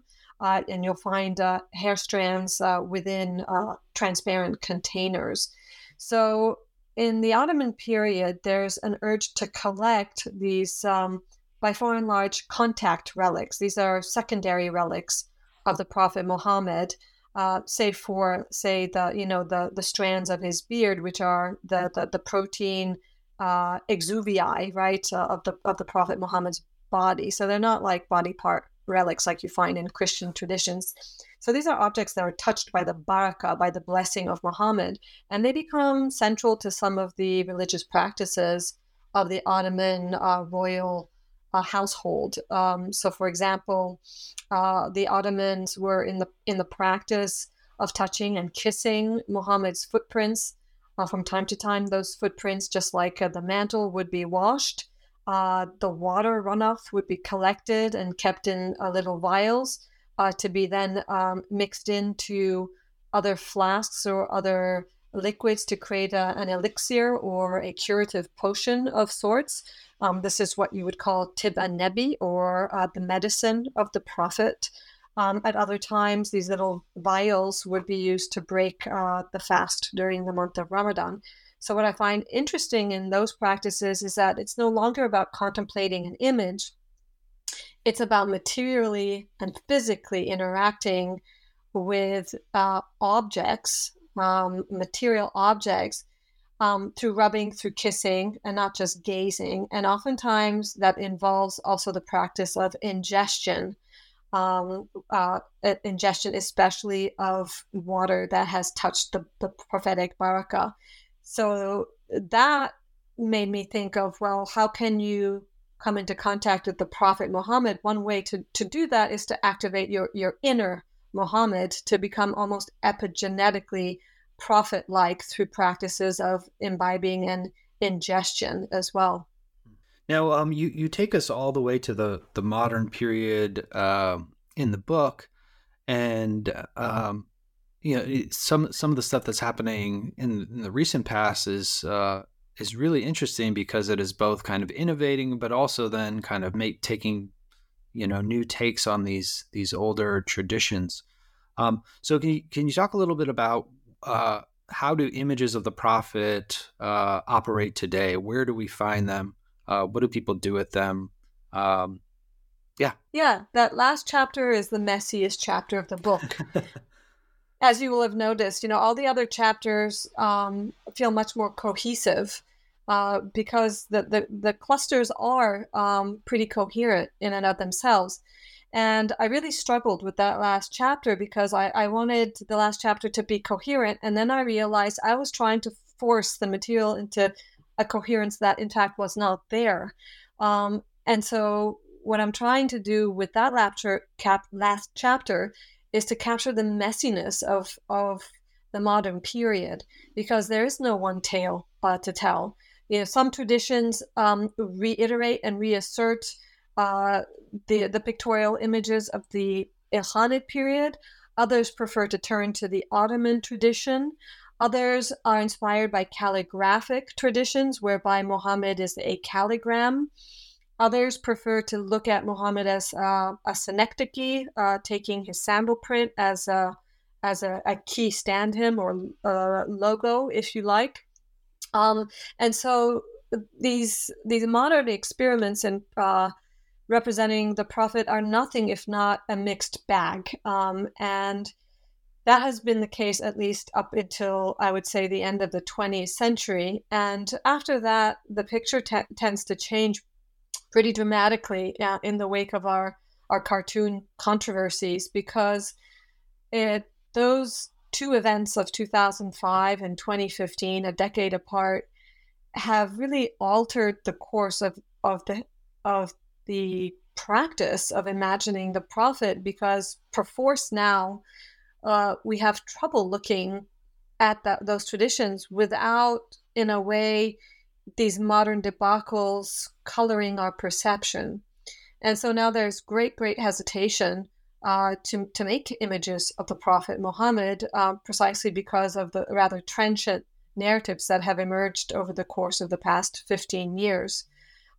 and you'll find uh, hair strands uh, within uh, transparent containers. So in the Ottoman period, there's an urge to collect these, um, by far and large, contact relics. These are secondary relics of the Prophet Muhammad, uh, save for, say, the you know the the strands of his beard, which are the the, the protein uh, right, uh, of the of the Prophet Muhammad's body. So they're not like body part relics like you find in Christian traditions. So these are objects that are touched by the baraka, by the blessing of Muhammad, and they become central to some of the religious practices of the Ottoman uh, royal uh, household. Um, so, for example, uh, the Ottomans were in the in the practice of touching and kissing Muhammad's footprints. Uh, from time to time, those footprints, just like uh, the mantle, would be washed. Uh, the water runoff would be collected and kept in a little vials uh, to be then um, mixed into other flasks or other liquids to create a, an elixir or a curative potion of sorts. Um, this is what you would call tib nebi or uh, the medicine of the prophet. Um, at other times, these little vials would be used to break uh, the fast during the month of Ramadan. So, what I find interesting in those practices is that it's no longer about contemplating an image, it's about materially and physically interacting with uh, objects, um, material objects, um, through rubbing, through kissing, and not just gazing. And oftentimes that involves also the practice of ingestion. Um, uh, ingestion, especially of water that has touched the, the prophetic baraka. So that made me think of well, how can you come into contact with the Prophet Muhammad? One way to, to do that is to activate your, your inner Muhammad to become almost epigenetically prophet like through practices of imbibing and ingestion as well. Now, um, you, you take us all the way to the, the modern period uh, in the book, and um, you know some some of the stuff that's happening in, in the recent past is uh, is really interesting because it is both kind of innovating, but also then kind of make taking you know new takes on these these older traditions. Um, so can you can you talk a little bit about uh, how do images of the prophet uh, operate today? Where do we find them? Uh, what do people do with them? Um, yeah. Yeah, that last chapter is the messiest chapter of the book. As you will have noticed, you know, all the other chapters um, feel much more cohesive uh, because the, the, the, clusters are um, pretty coherent in and of themselves. And I really struggled with that last chapter because I, I wanted the last chapter to be coherent. And then I realized I was trying to force the material into a coherence that, in fact, was not there. Um, and so, what I'm trying to do with that last chapter is to capture the messiness of, of the modern period because there is no one tale uh, to tell. You know, some traditions um, reiterate and reassert uh, the, the pictorial images of the Ilkhanid period. Others prefer to turn to the Ottoman tradition. Others are inspired by calligraphic traditions, whereby Muhammad is a calligram. Others prefer to look at Muhammad as uh, a synecdoche, uh, taking his sandal print as a as a, a key stand him or uh, logo, if you like. Um, and so these these modern experiments in uh, representing the prophet are nothing if not a mixed bag. Um, and that has been the case at least up until I would say the end of the 20th century. And after that, the picture t- tends to change pretty dramatically in the wake of our, our cartoon controversies because it those two events of 2005 and 2015, a decade apart, have really altered the course of, of the of the practice of imagining the prophet because perforce now uh, we have trouble looking at that, those traditions without in a way these modern debacles coloring our perception. And so now there's great great hesitation uh, to, to make images of the prophet muhammad uh, precisely because of the rather trenchant narratives that have emerged over the course of the past 15 years.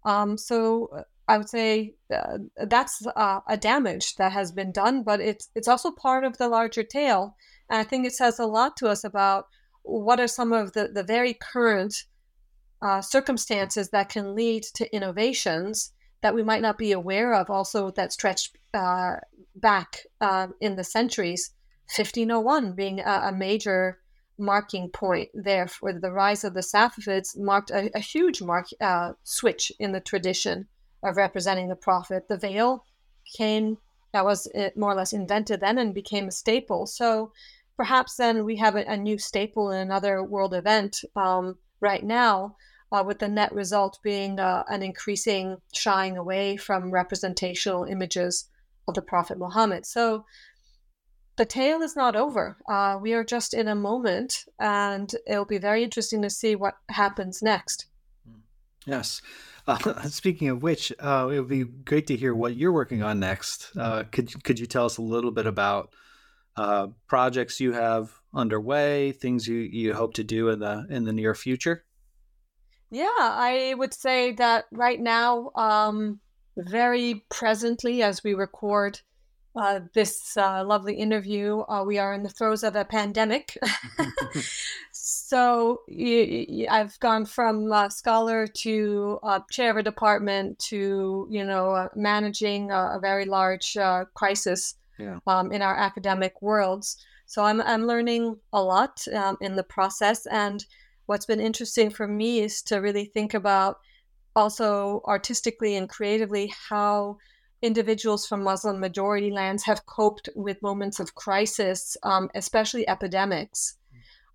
Um, so uh, I would say uh, that's uh, a damage that has been done, but it's it's also part of the larger tale, and I think it says a lot to us about what are some of the the very current uh, circumstances that can lead to innovations that we might not be aware of, also that stretch uh, back um, in the centuries. 1501 being a, a, major marking point there for the rise of the Safavids marked a, a huge mark uh, switch in the tradition of representing the prophet. The veil came that was uh, more or less invented then and became a staple. So perhaps then we have a, a new staple in another world event um, right now, uh, with the net result being uh, an increasing shying away from representational images of the Prophet Muhammad. So the tale is not over. Uh, we are just in a moment, and it'll be very interesting to see what happens next. Yes. Uh, speaking of which, uh, it would be great to hear what you're working on next. Uh, could could you tell us a little bit about uh, projects you have underway, things you, you hope to do in the in the near future? Yeah, I would say that right now, um, very presently as we record uh, this uh, lovely interview. Uh, we are in the throes of a pandemic. so y- y- I've gone from scholar to chair of a department to, you know, uh, managing a, a, very large uh, crisis yeah. um, in our academic worlds. So I'm, I'm learning a lot um, in the process. And what's been interesting for me is to really think about also artistically and creatively how individuals from Muslim majority lands have coped with moments of crisis, um, especially epidemics,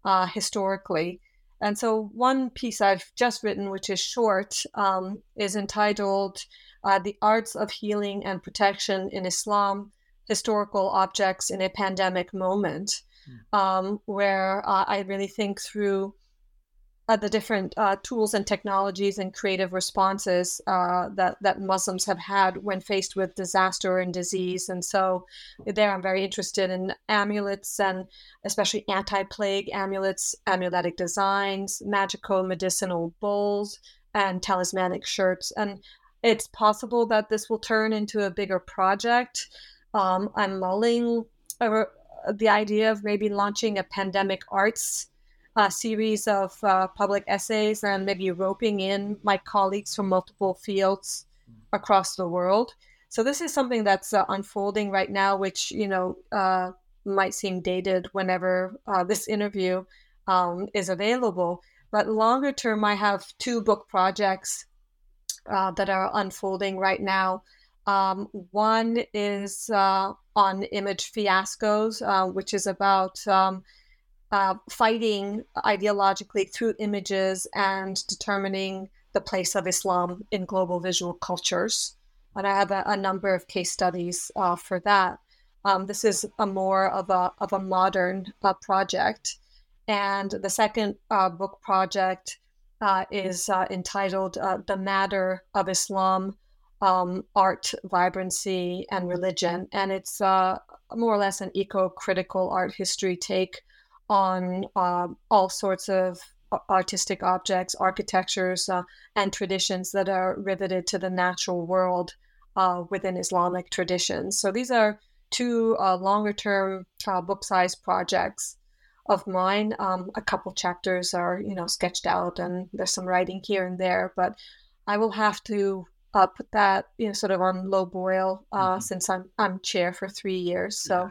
uh, historically. And so, one piece I've just written, which is short, um, is entitled uh, The Arts of Healing and Protection in Islam Historical Objects in a Pandemic Moment, hmm. um, where uh, I really think through uh, the different uh, tools and technologies and creative responses uh, that that Muslims have had when faced with disaster and disease. And so, there I'm very interested in amulets and especially anti-plague amulets, amuletic designs, magical medicinal bowls, and talismanic shirts. And it's possible that this will turn into a bigger project. Um, I'm mulling over the idea of maybe launching a pandemic arts a series of uh, public essays and maybe roping in my colleagues from multiple fields across the world. So this is something that's uh, unfolding right now, which you know uh, might seem dated whenever uh, this interview um, is available. But longer term, I have two book projects uh, that are unfolding right now. Um, one is uh, on image fiascos, which is about um, uh, fighting ideologically through images and determining the place of Islam in global visual cultures. And I have a, a number of case studies uh, for that. Um, this is a more of a, of a modern uh, project. And the second uh, book project uh, is uh, entitled The Matter of Islam um, Art, Vibrancy, and Religion. And it's more or less an eco critical art history take on uh, all sorts of artistic objects, architectures, uh, and traditions that are riveted to the natural world uh, within Islamic traditions. So these are two uh, longer term uh, book size projects of mine. Um, a couple chapters are, you know, sketched out and there's some writing here and there, but I will have to uh, put that, you know, sort of on low boil mm-hmm. since I'm, I'm chair for three years. So yeah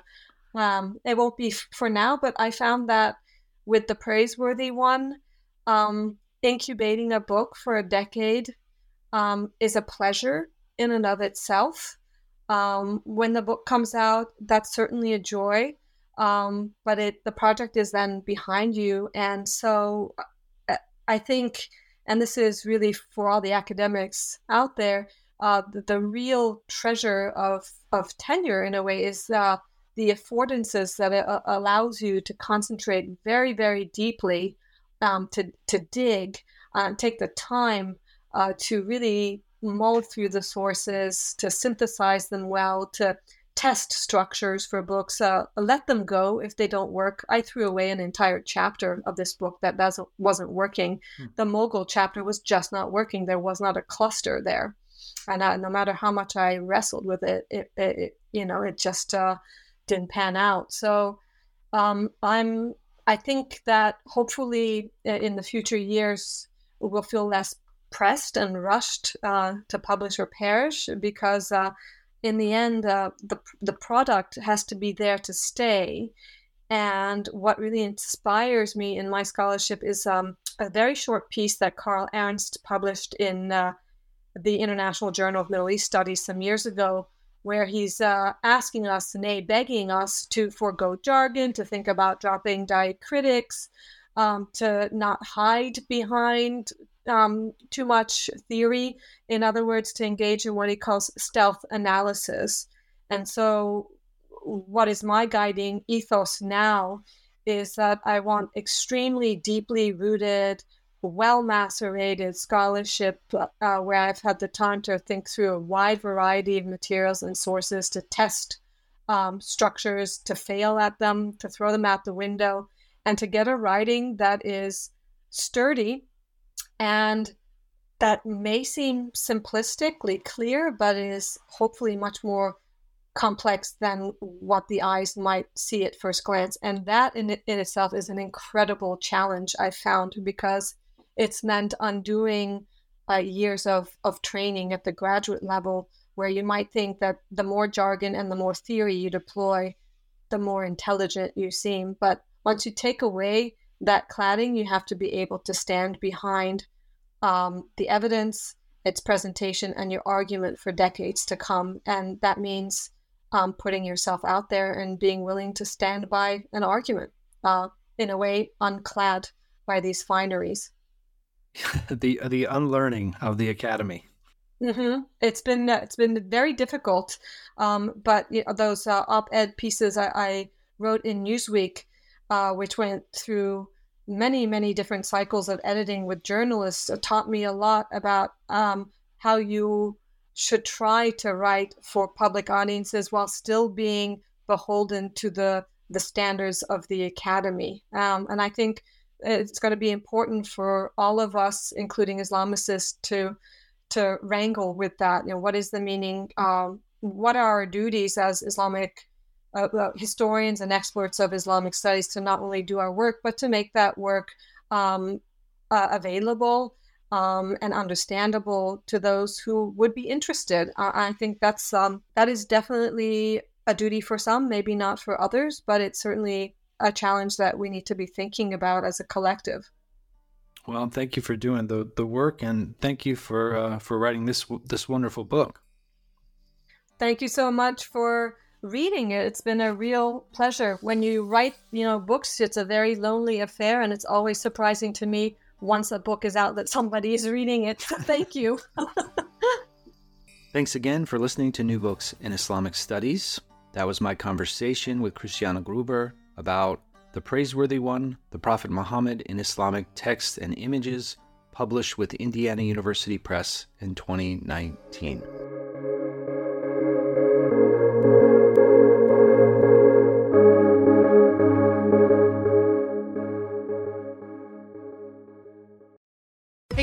um, it won't be for now, but I found that with the praiseworthy one, um, incubating a book for a decade um, is a pleasure in and of itself. Um, when the book comes out, that's certainly a joy. Um, but it the project is then behind you, and so uh, I think, and this is really for all the academics out there, uh, the, the, real treasure of of tenure in a way is uh, the affordances that it uh, allows you to concentrate very, very deeply, um, to, to dig, uh, take the time uh, to really mull through the sources, to synthesize them well, to test structures for books, uh, let them go if they don't work. I threw away an entire chapter of this book that wasn't working. Hmm. The Mughal chapter was just not working. There was not a cluster there. And uh, no matter how much I wrestled with it, it, it, it you know, it just uh, didn't pan out. So um, I'm I think that hopefully in the future years we'll feel less pressed and rushed uh, to publish or perish because uh, in the end uh, the the product has to be there to stay. And what really inspires me in my scholarship is um, a very short piece that Carl Ernst published in uh, the International Journal of Middle East Studies some years ago where he's uh, asking us, nay, begging us to forego jargon, to think about dropping diacritics, um, to not hide behind um, too much theory. In other words, to engage in what he calls stealth analysis. And so, what is my guiding ethos now is that I want extremely deeply rooted well macerated scholarship uh, where I've had the time to think through a wide variety of materials and sources to test um, structures, to fail at them, to throw them out the window, and to get a writing that is sturdy and that may seem simplistically clear, but is hopefully much more complex than what the eyes might see at first glance. And that in, in itself is an incredible challenge I found because it's meant undoing uh, years of, of training at the graduate level where you might think that the more jargon and the more theory you deploy, the more intelligent you seem. But once you take away that cladding, you have to be able to stand behind um, the evidence, its presentation, and your argument for decades to come. And that means um, putting yourself out there and being willing to stand by an argument uh, in a way unclad by these fineries. the the unlearning of the academy. Mm-hmm. It's been uh, it's been very difficult, um, but you know, those uh, op-ed pieces I, I, wrote in Newsweek, uh, which went through many many different cycles of editing with journalists, uh, taught me a lot about um, how you should try to write for public audiences while still being beholden to the the standards of the academy. Um, and I think it's going to be important for all of us, including Islamicists, to to wrangle with that. You know, what is the meaning? Um, what are our duties as Islamic uh, uh, historians and experts of Islamic studies to not only do our work, but to make that work um, uh, available um, and understandable to those who would be interested. I think that's um, that is definitely a duty for some, maybe not for others, but it's certainly a challenge that we need to be thinking about as a collective. Well, thank you for doing the the work, and thank you for uh, for writing this this wonderful book. Thank you so much for reading it. It's been a real pleasure. When you write, you know, books, it's a very lonely affair, and it's always surprising to me once a book is out that somebody is reading it. Thank you. Thanks again for listening to New Books in Islamic Studies. That was my conversation with Christiane Gruber about the Praiseworthy One, The Prophet Muhammad in Islamic Texts and Images, published with Indiana University Press in 2019.